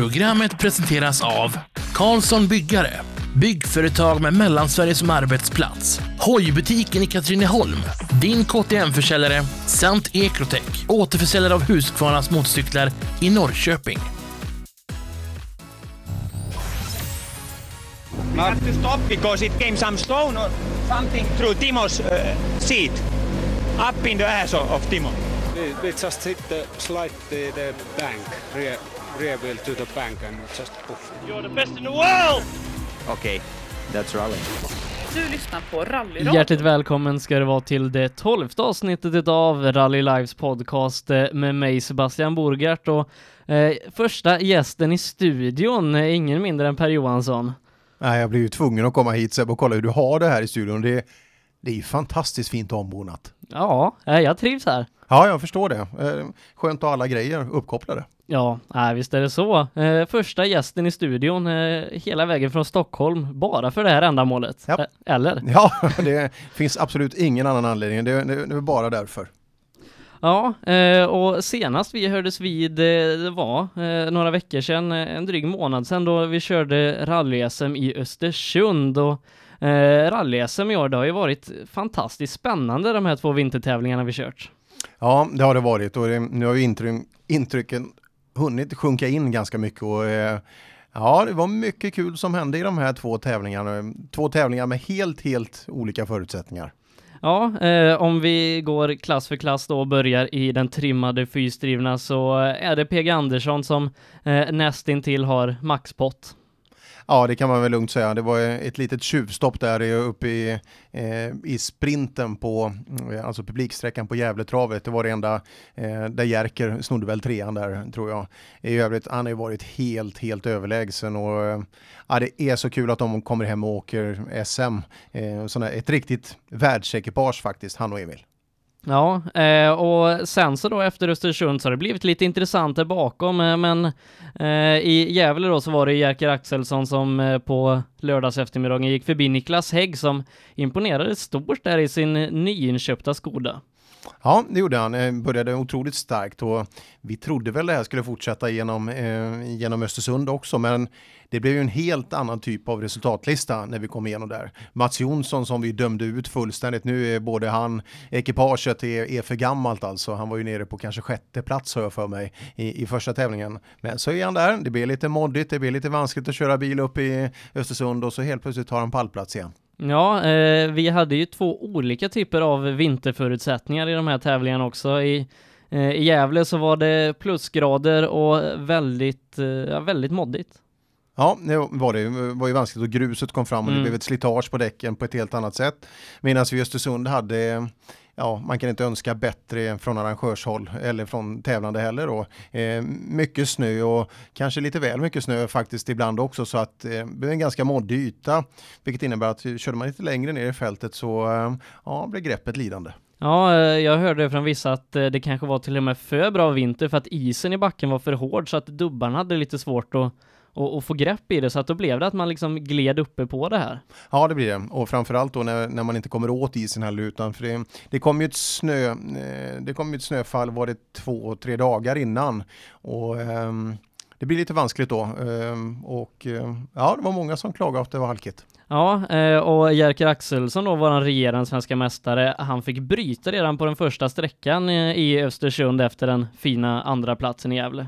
Programmet presenteras av Karlsson Byggare, byggföretag med Mellansverige som arbetsplats, Hojbutiken i Katrineholm, din KTM-försäljare samt Ecrotech, återförsäljare av Husqvarnas motorcyklar i Norrköping. We have to stop because it came some stone or something through Timo's uh, seat, up in the ass of, of Timo. We, we just hit the slide the, the bank, rear, rear wheel to the bank and just poof. You're the best in the world! Okay, that's rally. Du lyssnar på Rallyradio. Hjärtligt välkommen ska det vara till det tolfte avsnittet av Rally Lives podcast eh, med mig Sebastian Borgart och eh, första gästen i studion är ingen mindre än Per Johansson. Nej, jag blir ju tvungen att komma hit Seb och kolla hur du har det här i studion. Det, det är ju fantastiskt fint ombonat. Ja, eh, jag trivs här. Ja, jag förstår det. Eh, Skönt att ha alla grejer uppkopplade. Ja, visst är det så. Eh, första gästen i studion hela vägen från Stockholm bara för det här ändamålet. Ja. Eller? Ja, det finns absolut ingen annan anledning. Det, är bara därför. Ja, och senast vi hördes vid, det var några veckor sedan, en dryg månad sedan då vi körde rally-SM i Östersund och eh, rally-SM i år, det har ju varit fantastiskt spännande de här två vintertävlingarna vi kört. Ja, det har det varit och det, nu har ju intryck, intrycken hunnit sjunka in ganska mycket och eh, ja, det var mycket kul som hände i de här två tävlingarna. Två tävlingar med helt, helt olika förutsättningar. Ja, eh, om vi går klass för klass då och börjar i den trimmade fyrstrivna så är det PG Andersson som eh, nästintill har maxpott. Ja, det kan man väl lugnt säga. Det var ett litet tjuvstopp där uppe i, eh, i sprinten på, eh, alltså publiksträckan på Gävletravet. Det var det enda eh, där Jerker snodde väl trean där, tror jag. I övrigt, han har ju varit helt, helt överlägsen och eh, ja, det är så kul att de kommer hem och åker SM. Eh, sådana, ett riktigt världsekipage faktiskt, han och Emil. Ja, eh, och sen så då efter Östersund så har det blivit lite intressant där bakom, eh, men eh, i Gävle då så var det Jerker Axelsson som eh, på lördags eftermiddagen gick förbi Niklas Hägg som imponerade stort där i sin nyinköpta Skoda. Ja, det gjorde han. Eh, började otroligt starkt och vi trodde väl det här skulle fortsätta genom, eh, genom Östersund också, men det blev ju en helt annan typ av resultatlista när vi kom igenom där. Mats Jonsson som vi dömde ut fullständigt. Nu är både han, ekipaget är, är för gammalt alltså. Han var ju nere på kanske sjätte plats har jag för mig i, i första tävlingen. Men så är han där. Det blir lite moddigt, det blir lite vanskligt att köra bil upp i Östersund och så helt plötsligt tar han pallplats igen. Ja, eh, vi hade ju två olika typer av vinterförutsättningar i de här tävlingarna också. I, eh, i Gävle så var det plusgrader och väldigt, eh, väldigt moddigt. Ja, det var det. Det var ju vanskligt och gruset kom fram och det Mm. blev ett slitage på däcken på ett helt annat sätt. Medan vi i Östersund hade Ja, man kan inte önska bättre från arrangörshåll eller från tävlande heller då. Eh, mycket snö och kanske lite väl mycket snö faktiskt ibland också så att eh, det blev en ganska moddig yta. Vilket innebär att körde man lite längre ner i fältet så eh, ja, blir greppet lidande. Ja, eh, jag hörde från vissa att eh, det kanske var till och med för bra vinter för att isen i backen var för hård så att dubbarna hade lite svårt att, att, att få grepp i det så att då blev det att man liksom gled uppe på det här. Ja, det blir det. Och framförallt då när, när man inte kommer åt isen heller utan för det, det kom ju ett snö, eh, det kom ett snöfall var det två, tre dagar innan och ehm, det blir lite vanskligt då ehm, och eh, ja, det var många som klagade att det var halkigt. Ja, eh, och Jerker Axelsson då, våran regerande svenska mästare, han fick bryta redan på den första sträckan eh, i Östersund efter den fina andra platsen i Gävle.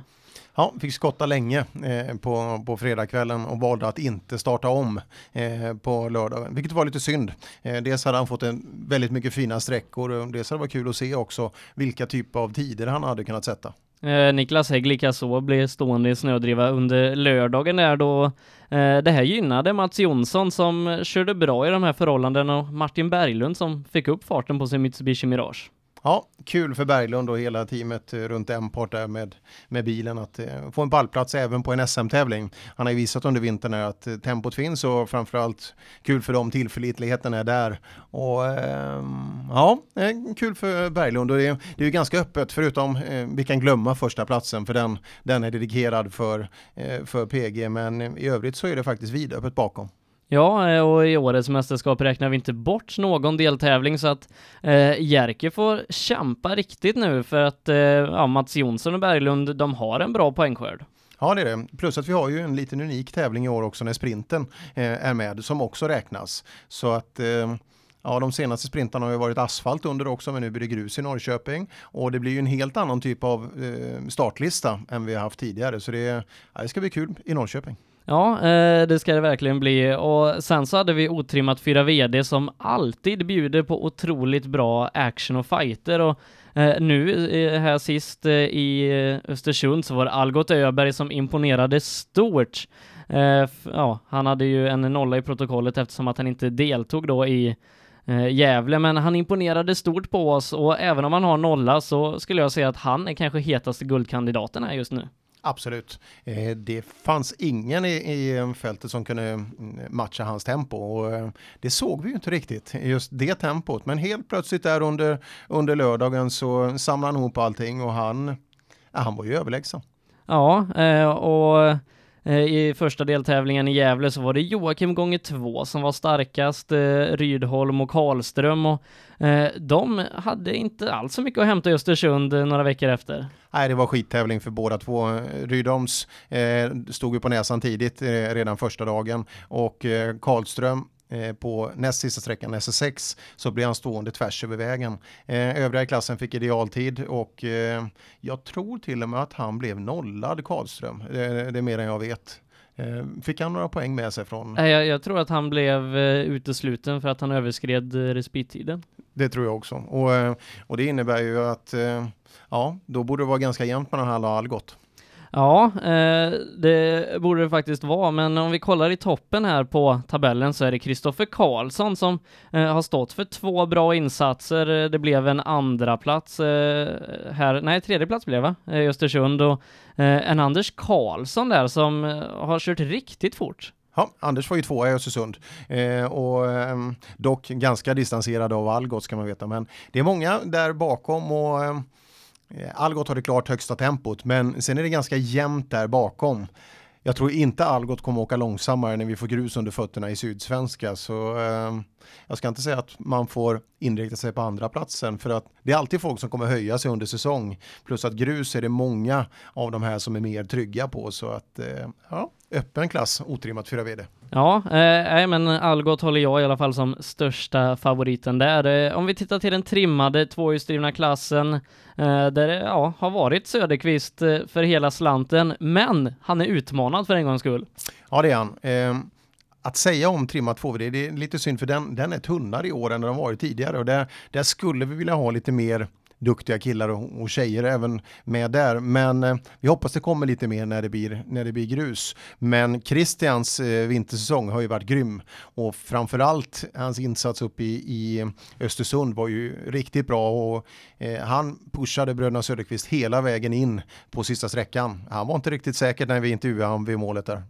Ja, fick skotta länge eh, på, på fredagskvällen och valde att inte starta om eh, på lördagen, vilket var lite synd. Eh, dels hade han fått en väldigt mycket fina sträckor och dels hade det varit kul att se också vilka typer av tider han hade kunnat sätta. Eh, Niklas Hägg likaså blev stående i snödriva under lördagen där då eh, det här gynnade Mats Jonsson som körde bra i de här förhållandena och Martin Berglund som fick upp farten på sin Mitsubishi Mirage. Ja, kul för Berglund och hela teamet eh, runt Emport där med, med bilen att eh, få en pallplats även på en SM-tävling. Han har ju visat under vintern att eh, tempot finns och framförallt kul för dem, tillförlitligheten är där. Och ehm, ja, eh, kul för Berglund och det, är- det är ju ganska öppet förutom eh, vi kan glömma första platsen för den, den är dedikerad för, för PG men i övrigt så är det faktiskt vidöppet bakom. Ja, eh, och i årets mästerskap räknar vi inte bort någon deltävling så att eh, Jerker får kämpa riktigt nu för att eh, ja, Mats Jonsson och Berglund, de har en bra poängskörd. Ja, det är det. Plus att vi har ju en liten unik tävling i år också när sprinten eh, är med, som också räknas. Så att eh, Ja, de senaste sprintarna har ju varit asfalt under också, men nu blir det grus i Norrköping. Och det blir ju en helt annan typ av eh, startlista än vi har haft tidigare. Så det, ja, det ska bli kul i Norrköping. Ja, eh, det ska det verkligen bli. Och sen så hade vi otrimmat 4 VD som alltid bjuder på otroligt bra action och fighter. Och eh, nu eh, här sist i Östersund så var det Algot Öberg som imponerade stort. Ja, han hade ju en nolla i protokollet eftersom att han inte deltog då i eh, Gävle, men han imponerade stort på oss och även om han har nolla så skulle jag säga att han är kanske hetaste guldkandidaten här just nu. Absolut. Eh, det fanns ingen i, i eh, fältet som kunde mm, matcha hans tempo och eh, det såg vi ju inte riktigt, just det tempot. Men helt plötsligt där under, under lördagen så samlade han ihop allting och han, han var ju överlägsen. Ja, och Eh, I första deltävlingen i Gävle så var det Joakim gånger två som var starkast, eh, Rydholm och Karlström och eh, de hade inte alls så mycket att hämta i Östersund några veckor efter. Nej, det var skittävling för båda två. Rydholms eh, stod ju på näsan tidigt eh, redan första dagen och eh, Karlström på näst sista sträckan, SS6, så blir han stående tvärs över vägen. Eh, övriga i klassen fick idealtid och eh, jag tror till och med att han blev nollad Karlström. Det är mer än jag vet. Fick han några poäng med sig från? Jag, jag tror att han blev utesluten för att han överskred respittiden. Det tror jag också. Och, och det innebär ju att ja, då borde det vara ganska jämnt mellan alla och Algot. Ja, eh, det borde det faktiskt vara, men om vi kollar i toppen här på tabellen så är det Kristoffer Karlsson som eh, har stått för två bra insatser. Eh, det blev en andra plats eh, här, nej tredje plats blev det eh, i Östersund och eh, en Anders Karlsson där som har kört riktigt fort. Ja, Anders var ju tvåa i Östersund eh, och eh, dock ganska distanserad av Algot ska man veta, men det är många där bakom och Eh, Eh, Algot har det klart högsta tempot, men sen är det ganska jämnt där bakom. Jag tror inte Algot kommer åka långsammare när vi får grus under fötterna i Sydsvenska, så eh, jag ska inte säga att man får inrikta sig på andra platsen för att det är alltid folk som kommer höja sig under säsong. Plus att grus är det många av de här som är mer trygga på, så att eh, ja, öppen klass, otrimmat 4 VD. Ja, eh, men Algot håller jag i alla fall som största favoriten där. Eh, om vi tittar till den trimmade tvåhjulsdrivna klassen, eh, där det ja, har varit Söderqvist eh, för hela slanten, men han är utmanad för en gångs skull. Ja, det är han. Eh, att säga om trimmat 2 VD, det är lite synd för den, den är tunnare i år än den varit tidigare och där, där skulle vi vilja ha lite mer duktiga killar och, och tjejer även med där. Men eh, vi hoppas det kommer lite mer när det blir, när det blir grus. Men Christians eh, vintersäsong har ju varit grym och framförallt hans insats uppe i, i Östersund var ju riktigt bra och eh, han pushade bröderna Söderqvist hela vägen in på sista sträckan. Han var inte riktigt säker när vi intervjuade honom vid målet där.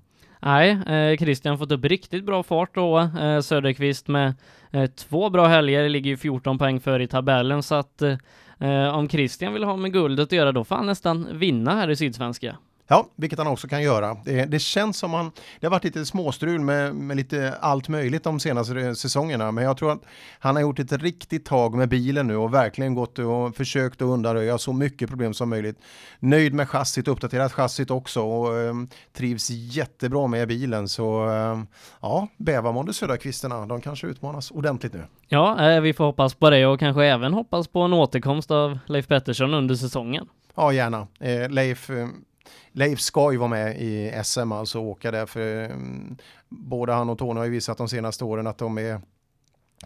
Nej, eh, Christian fått upp riktigt bra fart då. Eh, Söderqvist med eh, två bra helger, ligger ju 14 poäng före i tabellen så att eh, eh, om Christian vill ha med guldet att göra, då får han nästan vinna här i Sydsvenska. Ja, vilket han också kan göra. Det, det känns som han, det har varit lite småstrul med, med lite allt möjligt de senaste säsongerna, men jag tror att han har gjort ett riktigt tag med bilen nu och verkligen gått och försökt att undanröja så mycket problem som möjligt. Nöjd med chassit, uppdaterat chassit också och eh, trivs jättebra med bilen. Så eh, ja, Bävarmånde Söderkvistarna, de kanske utmanas ordentligt nu. Ja, eh, vi får hoppas på det och kanske även hoppas på en återkomst av Leif Pettersson under säsongen. Ja, gärna. Eh, Leif eh, Leif ska ju vara med i SM, alltså åka där för um, både han och Tony har ju visat de senaste åren att de är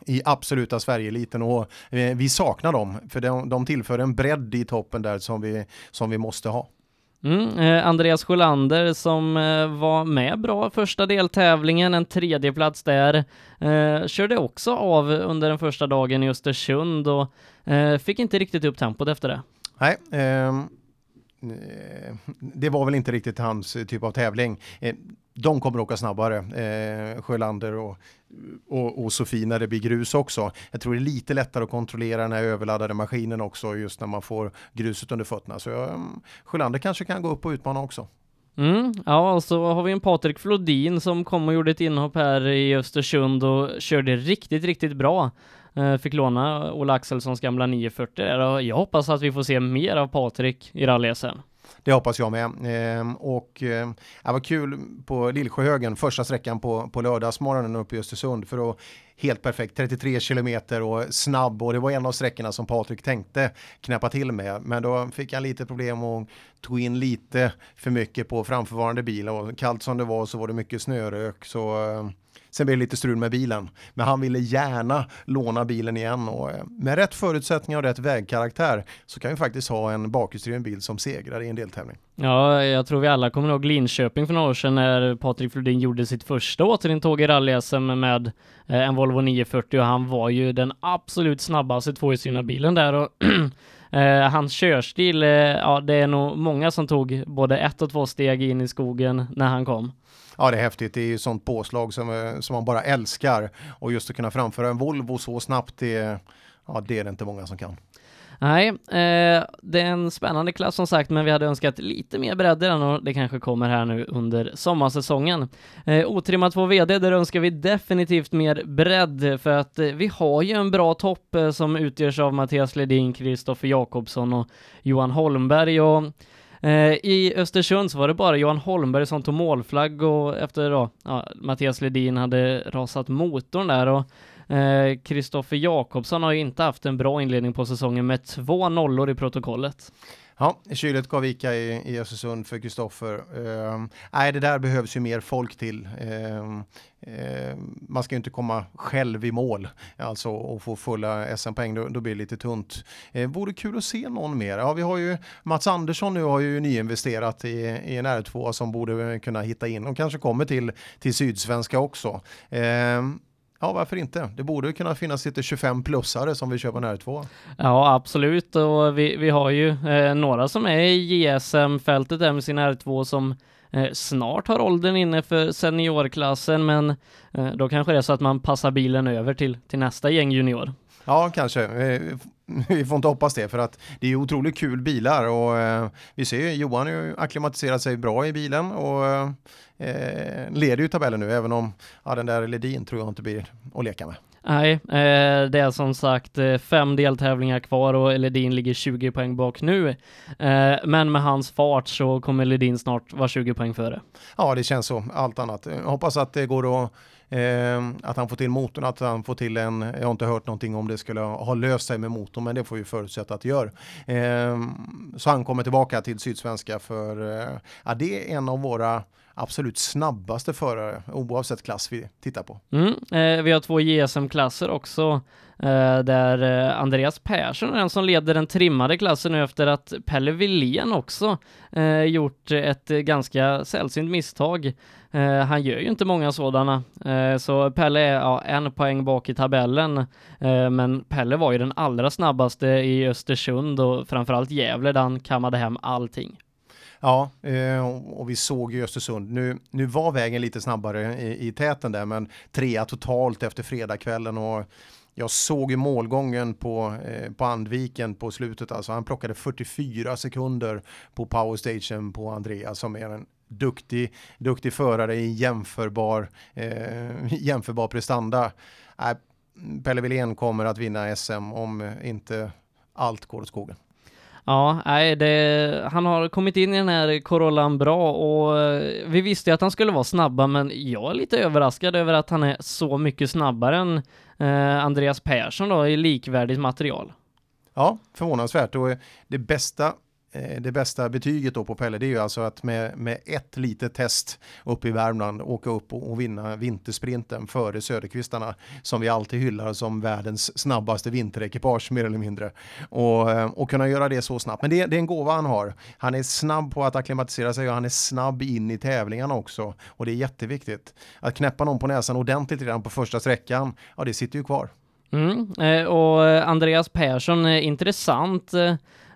i absoluta Sverigeeliten och eh, vi saknar dem för de, de tillför en bredd i toppen där som vi, som vi måste ha. Mm, eh, Andreas Sjölander som eh, var med bra första deltävlingen, en tredje plats där, eh, körde också av under den första dagen i Östersund och eh, fick inte riktigt upp tempot efter det. Nej, ehm, Eh, Eh, det var väl inte riktigt hans eh, typ av tävling. Eh, de kommer åka snabbare, eh, Sjölander och, och, och Sofie när det blir grus också. Jag tror det är lite lättare att kontrollera den här överladdade maskinen också just när man får gruset under fötterna. Så eh, Sjölander kanske kan gå upp och utmana också. Mm, ja, alltså, och så har vi en Patrik Flodin som kom och gjorde ett inhopp här i Östersund och körde riktigt, riktigt bra. Eh, fick låna Ola Axelssons gamla 940 där och jag hoppas att vi får se mer av Patrik i rally -SM. Det hoppas jag med. Eh, och eh, det var kul på Lillsjöhögen, första sträckan på, på lördagsmorgonen uppe i Östersund för att helt perfekt, 33 kilometer och snabb och det var en av sträckorna som Patrik tänkte knäppa till med. Men då fick han lite problem och tog in lite för mycket på framförvarande bil och kallt som det var så var det mycket snörök så ehm, Sen blev det lite strul med bilen, men han ville gärna låna bilen igen och eh, med rätt förutsättningar och rätt vägkaraktär så kan vi faktiskt ha en bakhjulsdriven bil som segrar i en deltävling. Ja, jag tror vi alla kommer ihåg Linköping för några år sedan när Patrik Flodin gjorde sitt första återintåg i rally-SM med eh, en Volvo 940 och han var ju den absolut snabbaste tvåhjulsdrivna bilen där och eh, hans körstil, ja det är nog många som tog både ett och två steg in i skogen när han kom. Ja, det är häftigt. Det är ju sånt påslag som, eh, som man bara älskar. Och just att kunna framföra en Volvo så snabbt, det, ja, det är det inte många som kan. Nej, eh, det är en spännande klass som sagt, men vi hade önskat lite mer bredd i den och det kanske kommer här nu under sommarsäsongen. Eh, otrimmat 2 VD, där önskar vi definitivt mer bredd för att eh, vi har ju en bra topp eh, som utgörs av Mattias Ledin, Kristoffer Jakobsson och Johan Holmberg och Eh, i Östersund så var det bara Johan Holmberg som tog målflagg och efter då, ja, Mattias Ledin hade rasat motorn där och eh, Kristoffer eh, Jakobsson har ju inte haft en bra inledning på säsongen med två nollor i protokollet. Ja, kylet gav vika i, i Östersund för Kristoffer. Uh, nej, det där behövs ju mer folk till. Uh, uh, man ska ju inte komma själv i mål, alltså och få fulla SM-poäng, då, då, blir det lite tunt. Uh, vore kul att se någon mer. Ja, vi har ju Mats Andersson nu har ju nyinvesterat i, i en R2 som borde kunna hitta in och kanske kommer till, till Sydsvenska också. Ja, varför inte? Det borde kunna finnas lite 25-plussare som vill köpa en R2. Ja, absolut. Och vi, vi har ju eh, några som är i JSM-fältet där med sin R2 som eh, snart har åldern inne för seniorklassen, men eh, då kanske det är så att man passar bilen över till, till nästa gäng junior. Ja, kanske. Vi får inte hoppas det för att det är otroligt kul bilar och eh, vi ser ju Johan har ju akklimatiserat sig bra i bilen och eh, leder ju tabellen nu även om ja, den där Ledin tror jag inte blir att leka med. Nej, eh, det är som sagt fem deltävlingar kvar och Ledin ligger 20 poäng bak nu. Men med hans fart så kommer Ledin snart vara 20 poäng före. Ja, det känns så. Allt annat. Jag hoppas att det går att Eh, att han får till motorn, att han får till en, jag har inte hört någonting om det skulle ha löst sig med motorn, men det får vi förutsätta att det gör. Eh, så han kommer tillbaka till Sydsvenska för, eh, ja det är en av våra absolut snabbaste förare oavsett klass vi tittar på. Mm, eh, vi har två JSM-klasser också Eh, där eh, Andreas Persson är den som leder den trimmade klassen nu efter att Pelle Wilén också eh, gjort ett ganska sällsynt misstag. Han gör ju inte många sådana, så Pelle är ja, en poäng bak i tabellen, men Pelle var ju den allra snabbaste i Östersund och framförallt Gävle där han kammade hem allting. Ja, och vi såg ju Östersund. Nu, nu var vägen lite snabbare i, i täten där, men trea totalt efter fredagskvällen och jag såg ju målgången på, eh, på Andviken på slutet. Alltså han plockade 44 sekunder på powerstation på Andreas som är en duktig, duktig förare i jämförbar, eh, jämförbar prestanda. Äh, Pelle Wilén kommer att vinna SM om inte allt går åt skogen. Ja, nej, det, han har kommit in i den här Corollan bra och eh, vi visste ju att han skulle vara snabba, men jag är lite överraskad över att han är så mycket snabbare än eh, Andreas Persson då i likvärdigt material. Ja, förvånansvärt och eh, det bästa Eh, det bästa betyget då på Pelle det är ju alltså att med, med ett litet test uppe i Värmland åka upp och, och vinna vintersprinten före Söderkvistarna som vi alltid hyllar som världens snabbaste vinterekipage mer eller mindre. Och, eh, och kunna göra det så snabbt. Men det, det är en gåva han har. Han är snabb på att akklimatisera sig och han är snabb in i tävlingarna också. Och det är jätteviktigt. Att knäppa någon på näsan ordentligt redan på första sträckan, ja det sitter ju kvar. Mm, eh, och Andreas Persson, intressant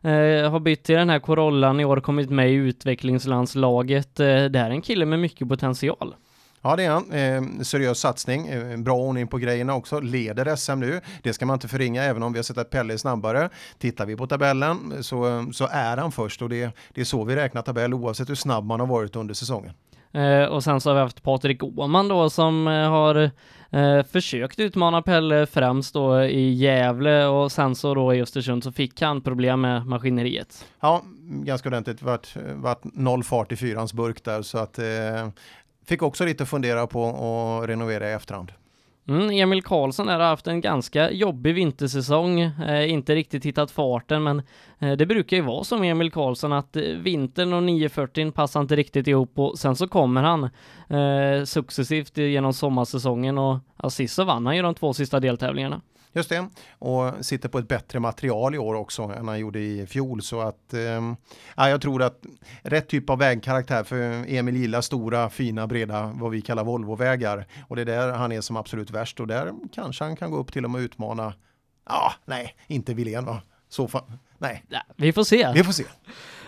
eh, har bytt till den här Corollan i år, kommit med i utvecklingslandslaget. Eh, det här är en kille med mycket potential. Ja det är han. Eh, seriös satsning, eh, bra ordning på grejerna också, leder SM nu. Det ska man inte förringa även om vi har sett att Pelle är snabbare. Tittar vi på tabellen så, så är han först och det, det är så vi räknar tabell oavsett hur snabb man har varit under säsongen. Eh, och sen så har vi haft Patrik Åman då som eh, har eh, försökt utmana Pelle främst då i Gävle och sen så då i Östersund så fick han problem med maskineriet. Ja, ganska ordentligt. Vart, vart noll fart i fyrans burk där så att eh, fick också lite fundera på att renovera i efterhand. Mm, Emil Karlsson har haft en ganska jobbig vintersäsong, eh, inte riktigt hittat farten men eh, det brukar ju vara som Emil Karlsson att eh, vintern och 940 passar inte riktigt ihop och sen så kommer han eh, successivt genom sommarsäsongen och ja, sist så vann han ju de två sista deltävlingarna. Just det, och sitter på ett bättre material i år också än han gjorde i fjol. Så att, eh, jag tror att rätt typ av vägkaraktär för Emil gillar stora, fina, breda, vad vi kallar Volvo-vägar. Och det är där han är som absolut värst och där kanske han kan gå upp till och med utmana, ja, nej, inte Wilén va? Så nej. Ja, vi får se. Vi får se.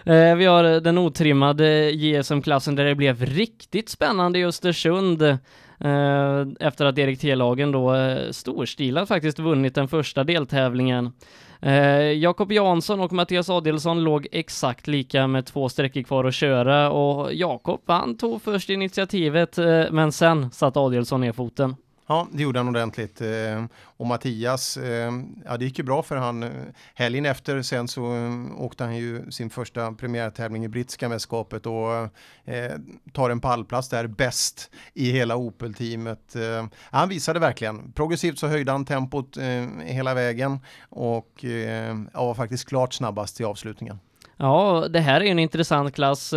Eh, vi har den otrimmade JSM-klassen där det blev riktigt spännande i Östersund. Eh, efter att Erik T-lagen då eh, storstilat faktiskt vunnit den första deltävlingen. Eh, Jakob Jansson och Mattias Adelsson låg exakt lika med två sträckor kvar att köra och Jakob han tog först initiativet eh, men sen satt Adelsson ner foten. Ja, det gjorde han ordentligt. Eh, och Mattias, eh, ja det gick ju bra för han. Eh, helgen efter sen så åkte han ju sin första premiärtävling i brittiska mästerskapet och tar en pallplats där bäst i hela Opel-teamet. Han visade verkligen, progressivt så höjde han tempot hela vägen och var faktiskt klart snabbast i avslutningen. Ja, det här är en intressant klass.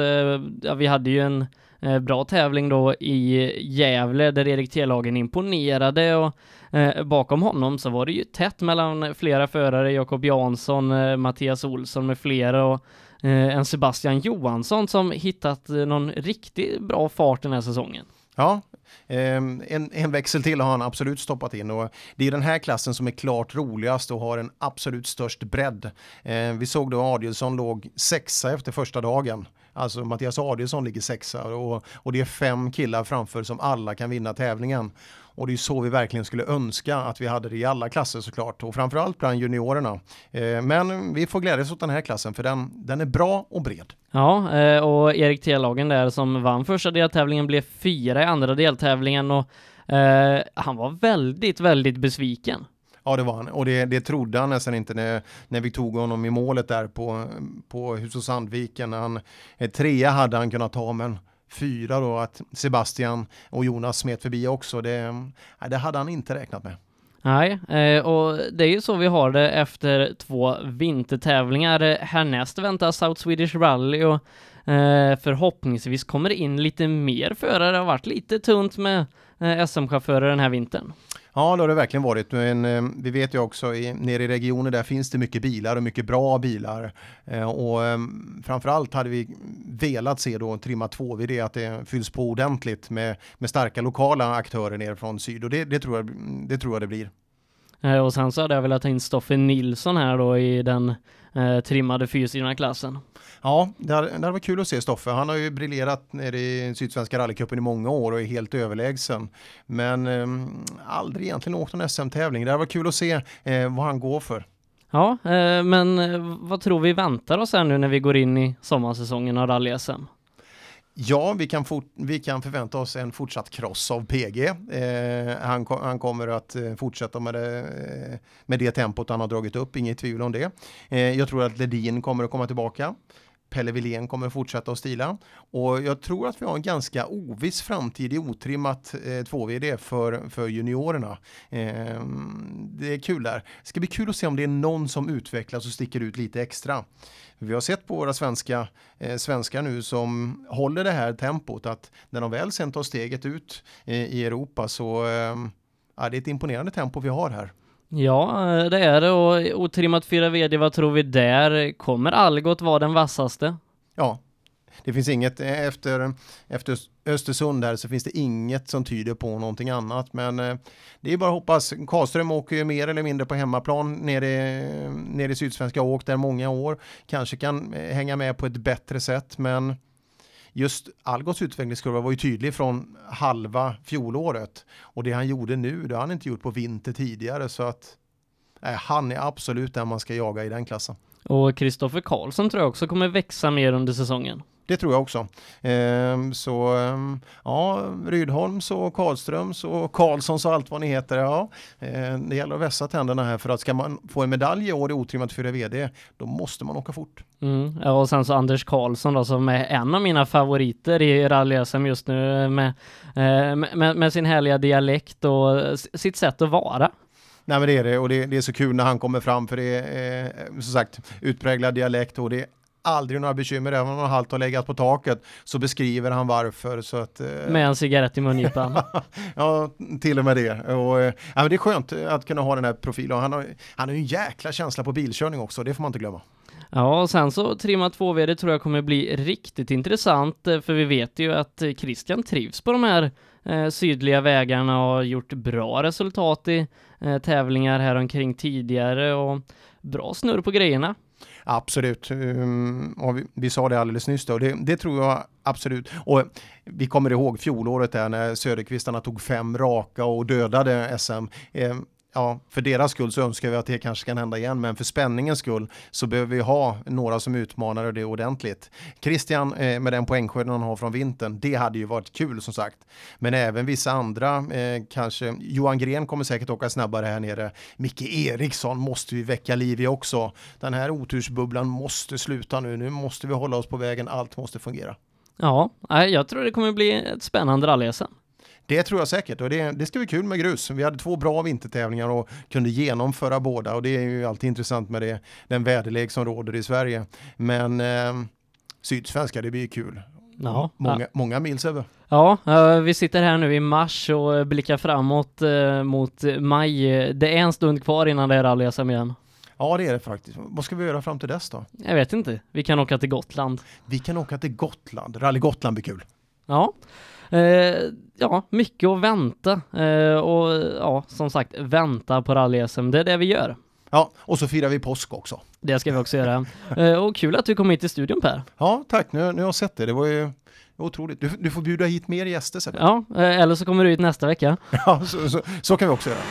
Ja, vi hade ju en Eh, bra tävling då i Gävle där Erik Telhagen imponerade och eh, bakom honom så var det ju tätt mellan flera förare, Jakob Jansson, eh, Mattias Olsson med flera och eh, en Sebastian Johansson som hittat eh, någon riktigt bra fart den här säsongen. Ja, ehm, en, en växel till har han absolut stoppat in och det är den här klassen som är klart roligast och har en absolut störst bredd. Ehm, vi såg då Adielsson låg sexa efter första dagen Alltså Mattias Adielsson ligger sexa och, och det är fem killar framför som alla kan vinna tävlingen. Och det är så vi verkligen skulle önska att vi hade det i alla klasser såklart och framförallt bland juniorerna. Eh, men vi får glädjas åt den här klassen för den, den är bra och bred. Ja, eh, och Erik Telagen där som vann första deltävlingen blev fyra i andra deltävlingen och eh, han var väldigt, väldigt besviken. Ja, det var han. Och det, det trodde han nästan inte när, när vi tog honom i målet där på, på Hus och Sandviken. Han, eh, trea hade han kunnat ta, men fyra då att Sebastian och Jonas smet förbi också. Det, det hade han inte räknat med. Nej, eh, och det är ju så vi har det efter två vintertävlingar. Härnäst väntar South Swedish Rally och eh, förhoppningsvis kommer det in lite mer förare. Det har varit lite tunt med SM-chaufförer den här vintern. Ja, det har det verkligen varit. Men eh, vi vet ju också i, nere i regionen där finns det mycket bilar och mycket bra bilar. Eh, och eh, framförallt hade vi velat se då trimma 2 vid det att det fylls på ordentligt med, med starka lokala aktörer ner från syd och det, det, tror, jag, det tror jag det blir. Eh, och sen så hade jag velat ta in Stoffe Nilsson här då i den eh, trimmade fyrstyrna klassen. Ja, det hade, det varit kul att se Stoffe. Han har ju briljerat nere i Sydsvenska rallycupen i många år och är helt överlägsen. Men eh, aldrig egentligen åkt en SM-tävling. Det varit kul att se eh, vad han går för. Ja, eh, men eh, vad tror vi väntar oss här nu när vi går in i sommarsäsongen av rally-SM? Ja, vi kan, fort, vi kan förvänta oss en fortsatt kross av PG. Eh, han, han, kommer att eh, fortsätta med det, eh, med det tempot han har dragit upp, inget tvivel om det. Eh, jag tror att Ledin kommer att komma tillbaka. Pelle Wilén kommer fortsätta att stila. Och jag tror att vi har en ganska oviss framtid i otrimmat eh, 2VD för, för juniorerna. Eh, det är kul där. Det ska bli kul att se om det är någon som utvecklas och sticker ut lite extra. Vi har sett på våra svenska eh, svenskar nu som håller det här tempot att när de väl sen tar steget ut eh, i Europa så eh, är det ett imponerande tempo vi har här. Ja, eh, det är det och otrimmat 4 VD, vad tror vi där? Kommer Algot vara den vassaste? Ja, det finns inget eh, efter, efter Östersund där så finns det inget som tyder på någonting annat. Men eh, det är bara att hoppas. Karlström åker ju mer eller mindre på hemmaplan nere, nere i Sydsvenska åk där många år. Kanske kan hänga med på ett bättre sätt men just Algots utvecklingskurva var ju tydlig från halva fjolåret och det han gjorde nu, det har han inte gjort på vinter tidigare så att eh, han är absolut den man ska jaga i den klassen. Och Kristoffer Karlsson tror jag också kommer växa mer under säsongen det tror jag också. Ehm, så ehm, ja, Rydholms och Karlströms och Karlssons och allt vad ni heter. Ja, ehm, det gäller att vässa tänderna här för att ska man få en medalj i år i otrimmat 4 VD, då måste man åka fort. Mm. Ja, och sen så Anders Karlsson då som är en av mina favoriter i rally-SM just nu med, eh, med, med sin härliga dialekt och sitt sätt att vara. Nej men det är det och det, det är så kul när han kommer fram för det är eh, som sagt utpräglad dialekt och det aldrig några bekymmer även om han halt har legat på taket så beskriver han varför så att eh, Med en cigarett i mungipan. ja till och med det och eh, men det är skönt att kunna ha den här profilen han har, han har en jäkla känsla på bilkörning också det får man inte glömma. Ja, och sen så trimma 2 VD tror jag kommer bli riktigt intressant, eh, för vi vet ju att eh, Christian trivs på de här eh, sydliga vägarna och har gjort bra resultat i eh, tävlingar här omkring tidigare och bra snurr på grejerna. Absolut, um, och vi, vi sa det alldeles nyss då, det, det tror jag absolut. Och vi kommer ihåg fjolåret där när Söderqvistarna tog fem raka och dödade SM. Ehm, Ja, för deras skull så önskar vi att det kanske kan hända igen, men för spänningens skull så behöver vi ha några som utmanar det ordentligt. Christian eh, med den poängskörden han har från vintern, det hade ju varit kul som sagt. Men även vissa andra, eh, kanske Johan Gren kommer säkert åka snabbare här nere. Micke Eriksson måste vi väcka liv i också. Den här otursbubblan måste sluta nu, nu måste vi hålla oss på vägen, allt måste fungera. Ja, jag tror det kommer bli ett spännande rally-SM. Det tror jag säkert och det, det ska bli kul med grus. Vi hade två bra vintertävlingar och kunde genomföra båda och det är ju alltid intressant med det, den väderlek som råder i Sverige. Men eh, Sydsvenska, det blir kul. Ja, Många, många mil Sebbe. Ja, vi sitter här nu i mars och blickar framåt eh, mot maj. Det är en stund kvar innan det är rally-SM igen. Ja det är det faktiskt. Vad ska vi göra fram till dess då? Jag vet inte. Vi kan åka till Gotland. Vi kan åka till Gotland. Rally Gotland blir kul. Ja, eh, ja, mycket att vänta eh, och ja, som sagt, vänta på rally-SM. Det är det vi gör. Ja, och så firar vi påsk också. Det ska vi också göra. Eh, och kul att du kom hit till studion Per. Ja, tack. Nu, nu har jag sett det. Det var ju otroligt. Du, du får bjuda hit mer gäster Sebbe. Ja, eh, eller så kommer du hit nästa vecka. Ja, så, så, så kan vi också göra.